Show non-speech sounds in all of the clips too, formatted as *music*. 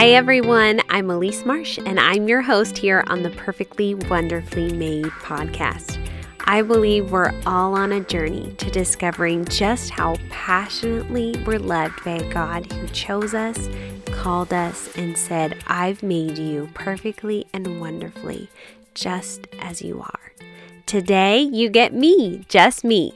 Hi, everyone. I'm Elise Marsh, and I'm your host here on the Perfectly Wonderfully Made podcast. I believe we're all on a journey to discovering just how passionately we're loved by a God who chose us, called us, and said, I've made you perfectly and wonderfully, just as you are. Today, you get me, just me.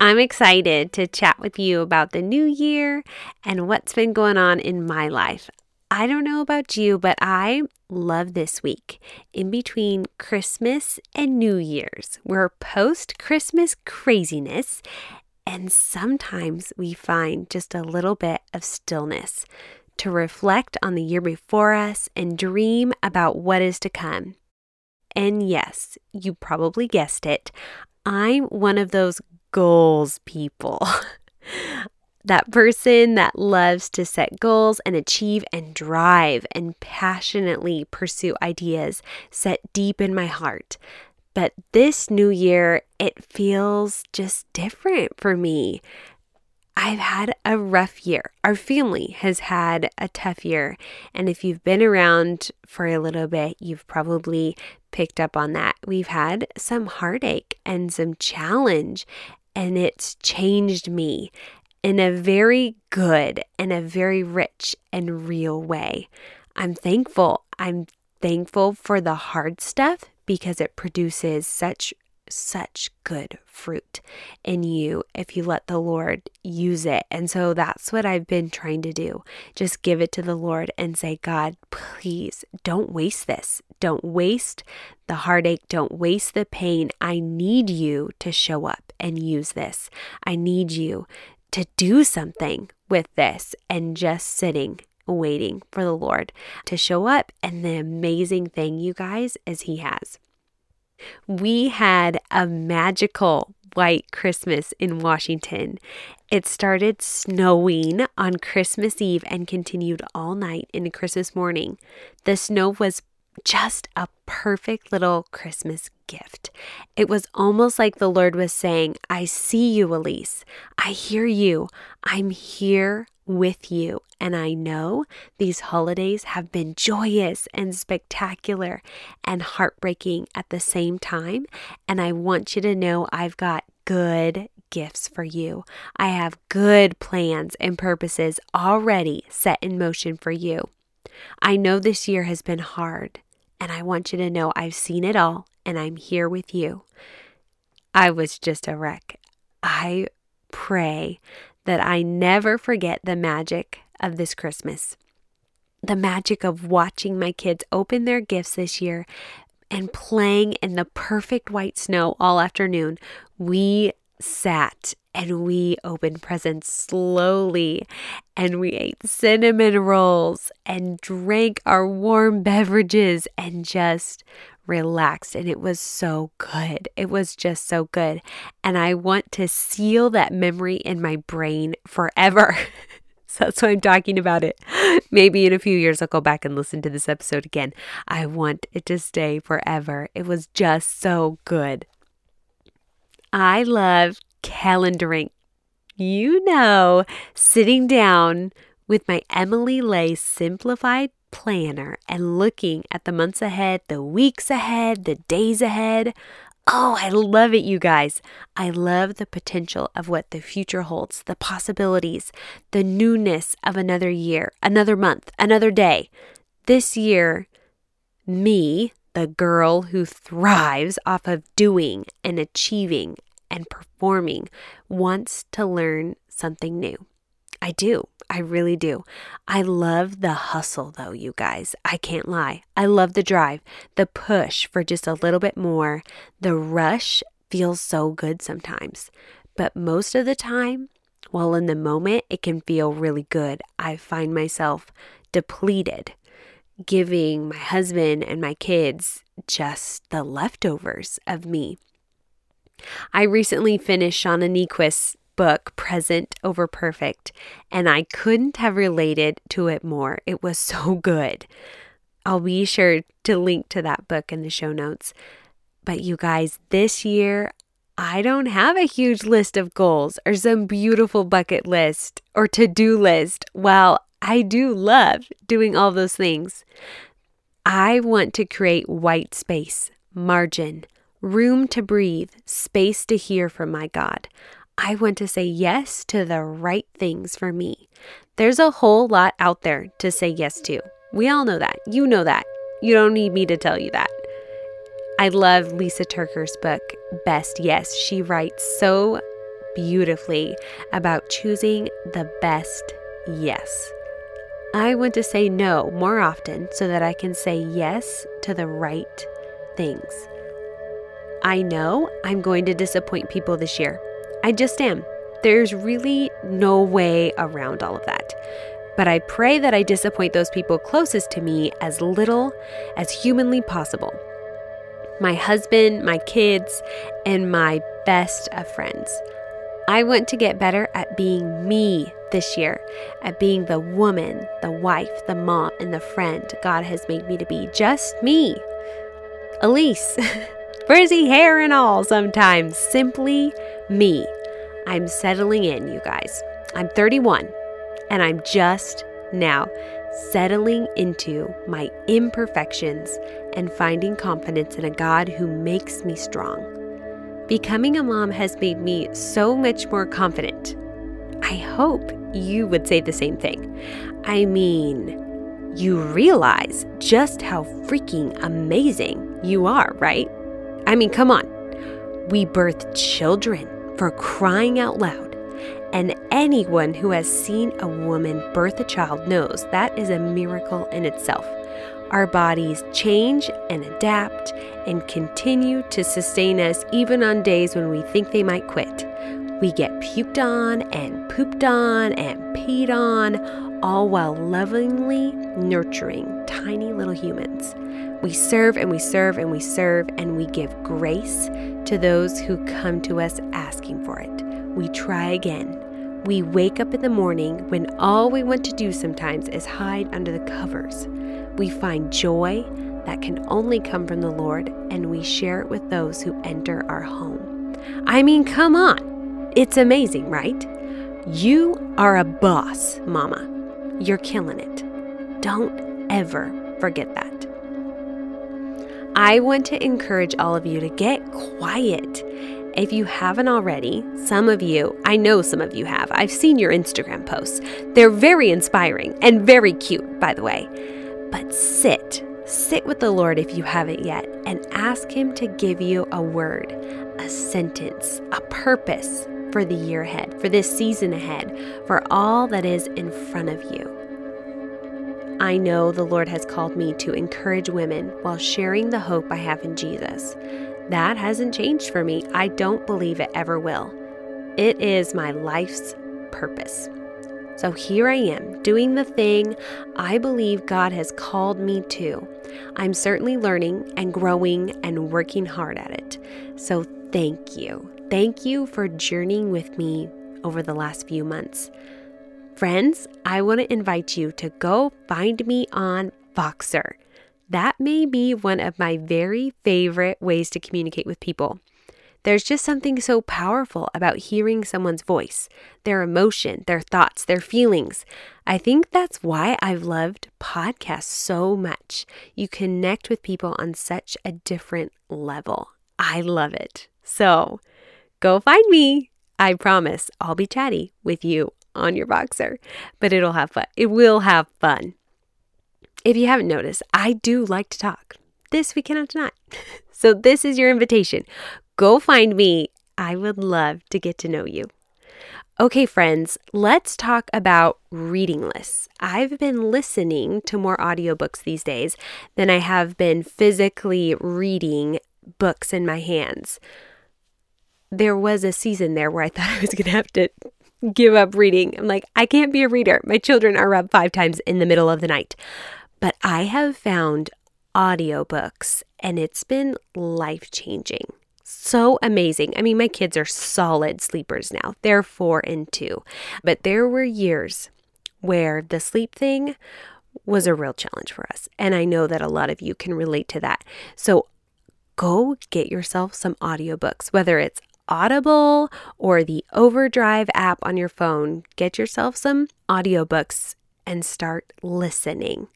I'm excited to chat with you about the new year and what's been going on in my life. I don't know about you, but I love this week in between Christmas and New Year's. We're post Christmas craziness, and sometimes we find just a little bit of stillness to reflect on the year before us and dream about what is to come. And yes, you probably guessed it, I'm one of those goals people. *laughs* that person that loves to set goals and achieve and drive and passionately pursue ideas set deep in my heart. But this new year, it feels just different for me. I've had a rough year. Our family has had a tough year. And if you've been around for a little bit, you've probably picked up on that. We've had some heartache and some challenge, and it's changed me in a very good and a very rich and real way. I'm thankful. I'm thankful for the hard stuff because it produces such such good fruit in you if you let the Lord use it. And so that's what I've been trying to do. Just give it to the Lord and say, God, please don't waste this. Don't waste the heartache. Don't waste the pain. I need you to show up and use this. I need you to do something with this and just sitting waiting for the Lord to show up. And the amazing thing, you guys, is He has. We had a magical white Christmas in Washington. It started snowing on Christmas Eve and continued all night into Christmas morning. The snow was just a perfect little Christmas gift. It was almost like the Lord was saying, I see you, Elise. I hear you. I'm here with you. And I know these holidays have been joyous and spectacular and heartbreaking at the same time. And I want you to know I've got good gifts for you. I have good plans and purposes already set in motion for you. I know this year has been hard. And I want you to know I've seen it all and I'm here with you. I was just a wreck. I pray that I never forget the magic of this Christmas. The magic of watching my kids open their gifts this year and playing in the perfect white snow all afternoon. We sat and we opened presents slowly and we ate cinnamon rolls and drank our warm beverages and just relaxed and it was so good. It was just so good. And I want to seal that memory in my brain forever. *laughs* so that's why I'm talking about it. Maybe in a few years I'll go back and listen to this episode again. I want it to stay forever. It was just so good. I love calendaring. You know, sitting down with my Emily Ley simplified planner and looking at the months ahead, the weeks ahead, the days ahead. Oh, I love it, you guys. I love the potential of what the future holds, the possibilities, the newness of another year, another month, another day. This year, me, the girl who thrives off of doing and achieving and performing wants to learn something new. I do. I really do. I love the hustle, though, you guys. I can't lie. I love the drive, the push for just a little bit more. The rush feels so good sometimes. But most of the time, while in the moment it can feel really good, I find myself depleted, giving my husband and my kids just the leftovers of me. I recently finished Shauna Niequist's book, Present Over Perfect, and I couldn't have related to it more. It was so good. I'll be sure to link to that book in the show notes. But you guys, this year, I don't have a huge list of goals or some beautiful bucket list or to do list. Well, I do love doing all those things. I want to create white space, margin, room to breathe, space to hear from my God. I want to say yes to the right things for me. There's a whole lot out there to say yes to. We all know that. You know that. You don't need me to tell you that. I love Lysa TerKeurst's book, Best Yes. She writes so beautifully about choosing the best yes. I want to say no more often so that I can say yes to the right things. I know I'm going to disappoint people this year. I just am. There's really no way around all of that. But I pray that I disappoint those people closest to me as little as humanly possible my husband, my kids, and my best of friends. I want to get better at being me this year, at being the woman, the wife, the mom, and the friend God has made me to be. Just me. Elise, *laughs* frizzy hair and all sometimes. Simply me. I'm settling in, you guys. I'm 31, and I'm just now settling into my imperfections and finding confidence in a God who makes me strong. Becoming a mom has made me so much more confident. I hope you would say the same thing. I mean, you realize just how freaking amazing you are, right? I mean, come on. We birth children for crying out loud. And anyone who has seen a woman birth a child knows that is a miracle in itself. Our bodies change and adapt and continue to sustain us even on days when we think they might quit. We get puked on and pooped on and peed on, all while lovingly nurturing tiny little humans. We serve and we serve and we serve, and we give grace to those who come to us asking for it. We try again we wake up in the morning when all we want to do sometimes is hide under the covers. We find joy that can only come from the Lord and we share it with those who enter our home. I mean, come on. It's amazing, right? You are a boss, mama. You're killing it. Don't ever forget that. I want to encourage all of you to get quiet if you haven't already, some of you, I know some of you have, I've seen your Instagram posts. They're very inspiring and very cute, by the way. But sit, sit with the Lord if you haven't yet, and ask Him to give you a word, a sentence, a purpose for the year ahead, for this season ahead, for all that is in front of you. I know the Lord has called me to encourage women while sharing the hope I have in Jesus. That hasn't changed for me. I don't believe it ever will. It is my life's purpose. So here I am, doing the thing I believe God has called me to. I'm certainly learning and growing and working hard at it. So thank you. Thank you for journeying with me over the last few months. Friends, I want to invite you to go find me on Voxer. That may be one of my very favorite ways to communicate with people. There's just something so powerful about hearing someone's voice, their emotion, their thoughts, their feelings. I think that's why I've loved podcasts so much. You connect with people on such a different level. I love it. So go find me. I promise I'll be chatty with you on your Voxer, but it'll have fun. It will have fun. If you haven't noticed, I do like to talk. This we cannot deny. *laughs* so, this is your invitation. Go find me. I would love to get to know you. Okay, friends, let's talk about reading lists. I've been listening to more audiobooks these days than I have been physically reading books in my hands. There was a season there where I *laughs* thought I was going to have to give up reading. I'm like, I can't be a reader. My children are up five times in the middle of the night. But I have found audiobooks and it's been life changing. So amazing. I mean, my kids are solid sleepers now. They're four and two. But there were years where the sleep thing was a real challenge for us. And I know that a lot of you can relate to that. So go get yourself some audiobooks, whether it's Audible or the Overdrive app on your phone. Get yourself some audiobooks and start listening.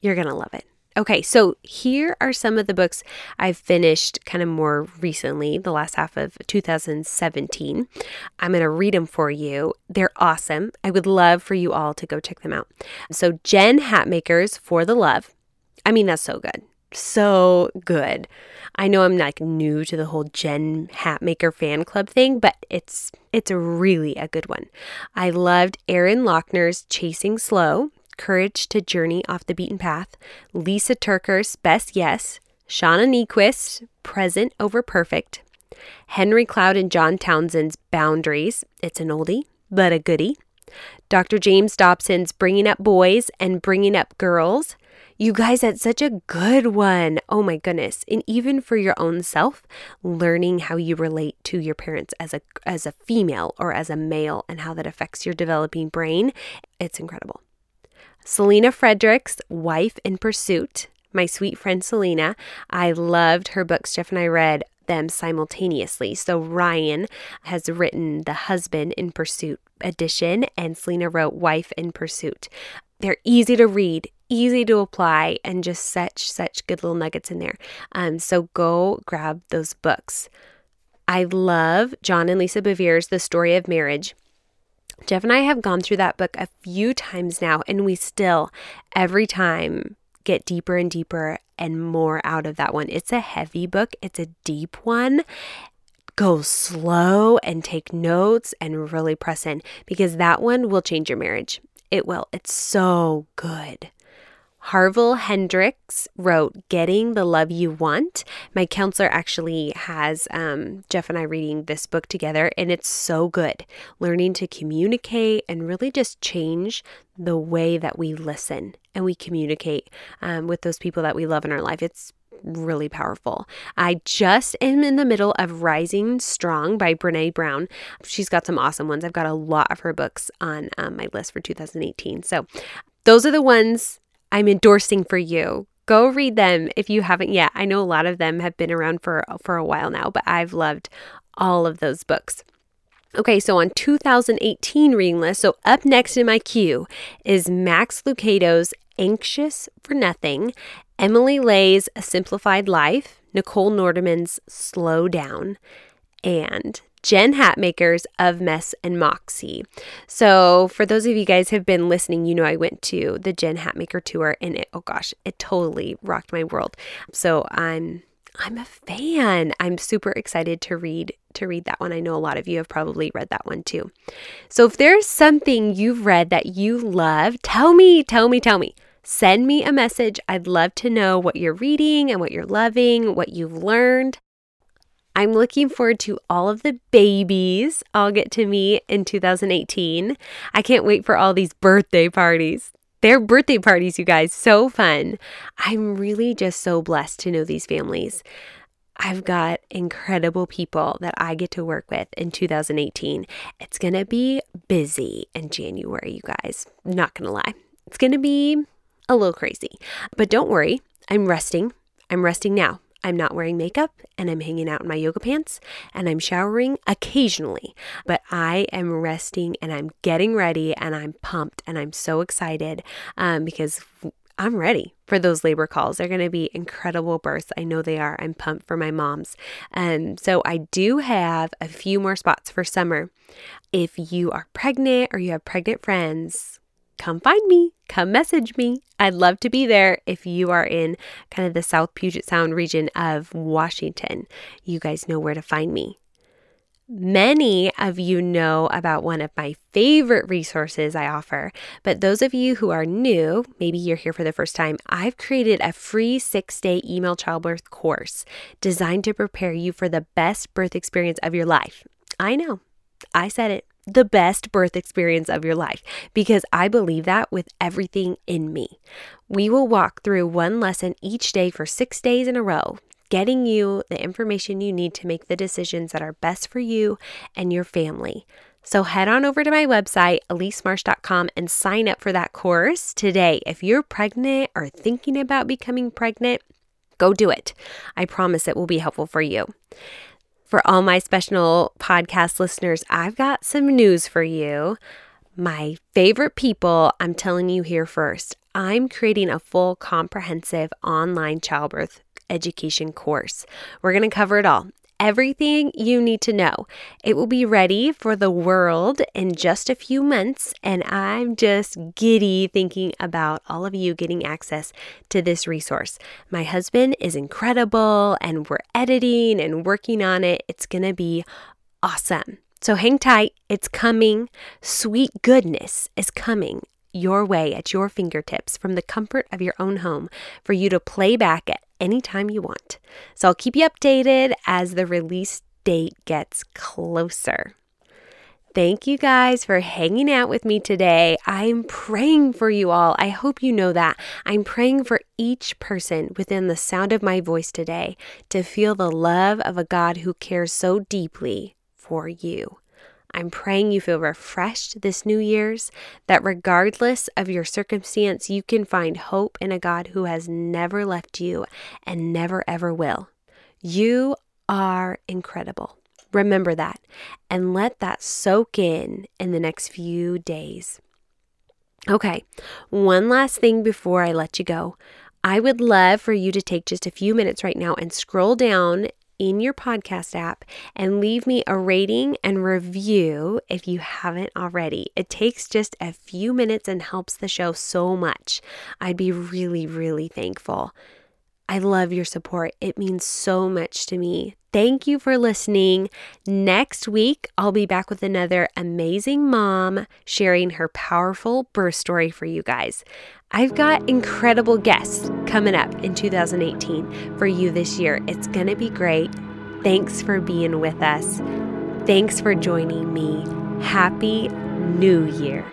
You're going to love it. Okay, so here are some of the books I've finished kind of more recently, the last half of 2017. I'm going to read them for you. They're awesome. I would love for you all to go check them out. So, Jen Hatmaker's For the Love. I mean, that's so good. So good. I know I'm like new to the whole Jen Hatmaker fan club thing, but it's it's really a good one. I loved Erin Loechner's Chasing Slow. Courage to Journey Off the Beaten Path, Lysa TerKeurst's Best Yes, Shauna Niequist, Present Over Perfect, Henry Cloud and John Townsend's Boundaries, it's an oldie, but a goodie, Dr. James Dobson's Bringing Up Boys and Bringing Up Girls. You guys, that's such a good one. Oh my goodness. And even for your own self, learning how you relate to your parents as a as a female or as a male and how that affects your developing brain, it's incredible. Selena Frederick's Wife in Pursuit. My sweet friend Selena. I loved her books. Jeff and I read them simultaneously. So Ryan has written the Husband in Pursuit edition, and Selena wrote Wife in Pursuit. They're easy to read, easy to apply, and just such, such good little nuggets in there. Um, so go grab those books. I love John and Lisa Bevere's The Story of Marriage. Jeff and I have gone through that book a few times now, and we still, every time, get deeper and deeper and more out of that one. It's a heavy book, it's a deep one. Go slow and take notes and really press in because that one will change your marriage. It will. It's so good. Harville Hendrix wrote Getting the Love You Want. My counselor actually has um, Jeff and I reading this book together, and it's so good. Learning to communicate and really just change the way that we listen and we communicate um, with those people that we love in our life. It's really powerful. I just am in the middle of Rising Strong by Brene Brown. She's got some awesome ones. I've got a lot of her books on um, my list for 2018. So those are the ones I'm endorsing for you. Go read them if you haven't yet. I know a lot of them have been around for for a while now, but I've loved all of those books. Okay, so on 2018 reading list, so up next in my queue is Max Lucado's Anxious for Nothing, Emily Ley's A Simplified Life, Nichole Nordeman's Slow Down, and Jen Hatmaker's Of Mess and Moxie. So, for those of you guys who have been listening, you know I went to the Jen Hatmaker tour and it, oh gosh, it totally rocked my world. So, I'm I'm a fan. I'm super excited to read to read that one. I know a lot of you have probably read that one too. So if there's something you've read that you love, tell me, tell me, tell me. Send me a message. I'd love to know what you're reading and what you're loving, what you've learned. I'm looking forward to all of the babies I'll get to meet in 2018. I can't wait for all these birthday parties. They're birthday parties, you guys, so fun. I'm really just so blessed to know these families. I've got incredible people that I get to work with in 2018. It's going to be busy in January, you guys. Not going to lie. It's going to be a little crazy. But don't worry, I'm resting. I'm resting now. I'm not wearing makeup and I'm hanging out in my yoga pants and I'm showering occasionally, but I am resting and I'm getting ready and I'm pumped and I'm so excited um, because I'm ready for those labor calls. They're going to be incredible births. I know they are. I'm pumped for my moms. Um, so I do have a few more spots for summer. If you are pregnant or you have pregnant friends, come find me, come message me. I'd love to be there if you are in kind of the South Puget Sound region of Washington. You guys know where to find me. Many of you know about one of my favorite resources I offer, but those of you who are new, maybe you're here for the first time, I've created a free six day email childbirth course designed to prepare you for the best birth experience of your life. I know, I said it the best birth experience of your life because I believe that with everything in me. We will walk through one lesson each day for six days in a row, getting you the information you need to make the decisions that are best for you and your family. So head on over to my website, elisemarsh.com, and sign up for that course today. If you're pregnant or thinking about becoming pregnant, go do it. I promise it will be helpful for you. For all my special podcast listeners, I've got some news for you. my favorite people, I'm telling you here first. I'm creating a full comprehensive online childbirth education course. We're going to cover it all everything you need to know. It will be ready for the world in just a few months, and I'm just giddy thinking about all of you getting access to this resource. My husband is incredible, and we're editing and working on it. It's going to be awesome. So hang tight, it's coming. Sweet goodness is coming your way at your fingertips from the comfort of your own home for you to play back at anytime you want. So I'll keep you updated as the release date gets closer. Thank you guys for hanging out with me today. I'm praying for you all. I hope you know that. I'm praying for each person within the sound of my voice today to feel the love of a God who cares so deeply for you. I'm praying you feel refreshed this New Year's, that regardless of your circumstance, you can find hope in a God who has never left you and never ever will. You are incredible. Remember that and let that soak in in the next few days. Okay, one last thing before I let you go. I would love for you to take just a few minutes right now and scroll down in your podcast app and leave me a rating and review if you haven't already. It takes just a few minutes and helps the show so much. I'd be really, really thankful. I love your support. It means so much to me. Thank you for listening. Next week, I'll be back with another amazing mom sharing her powerful birth story for you guys. I've got incredible guests coming up in 2018 for you this year. It's going to be great. Thanks for being with us. Thanks for joining me. Happy New Year.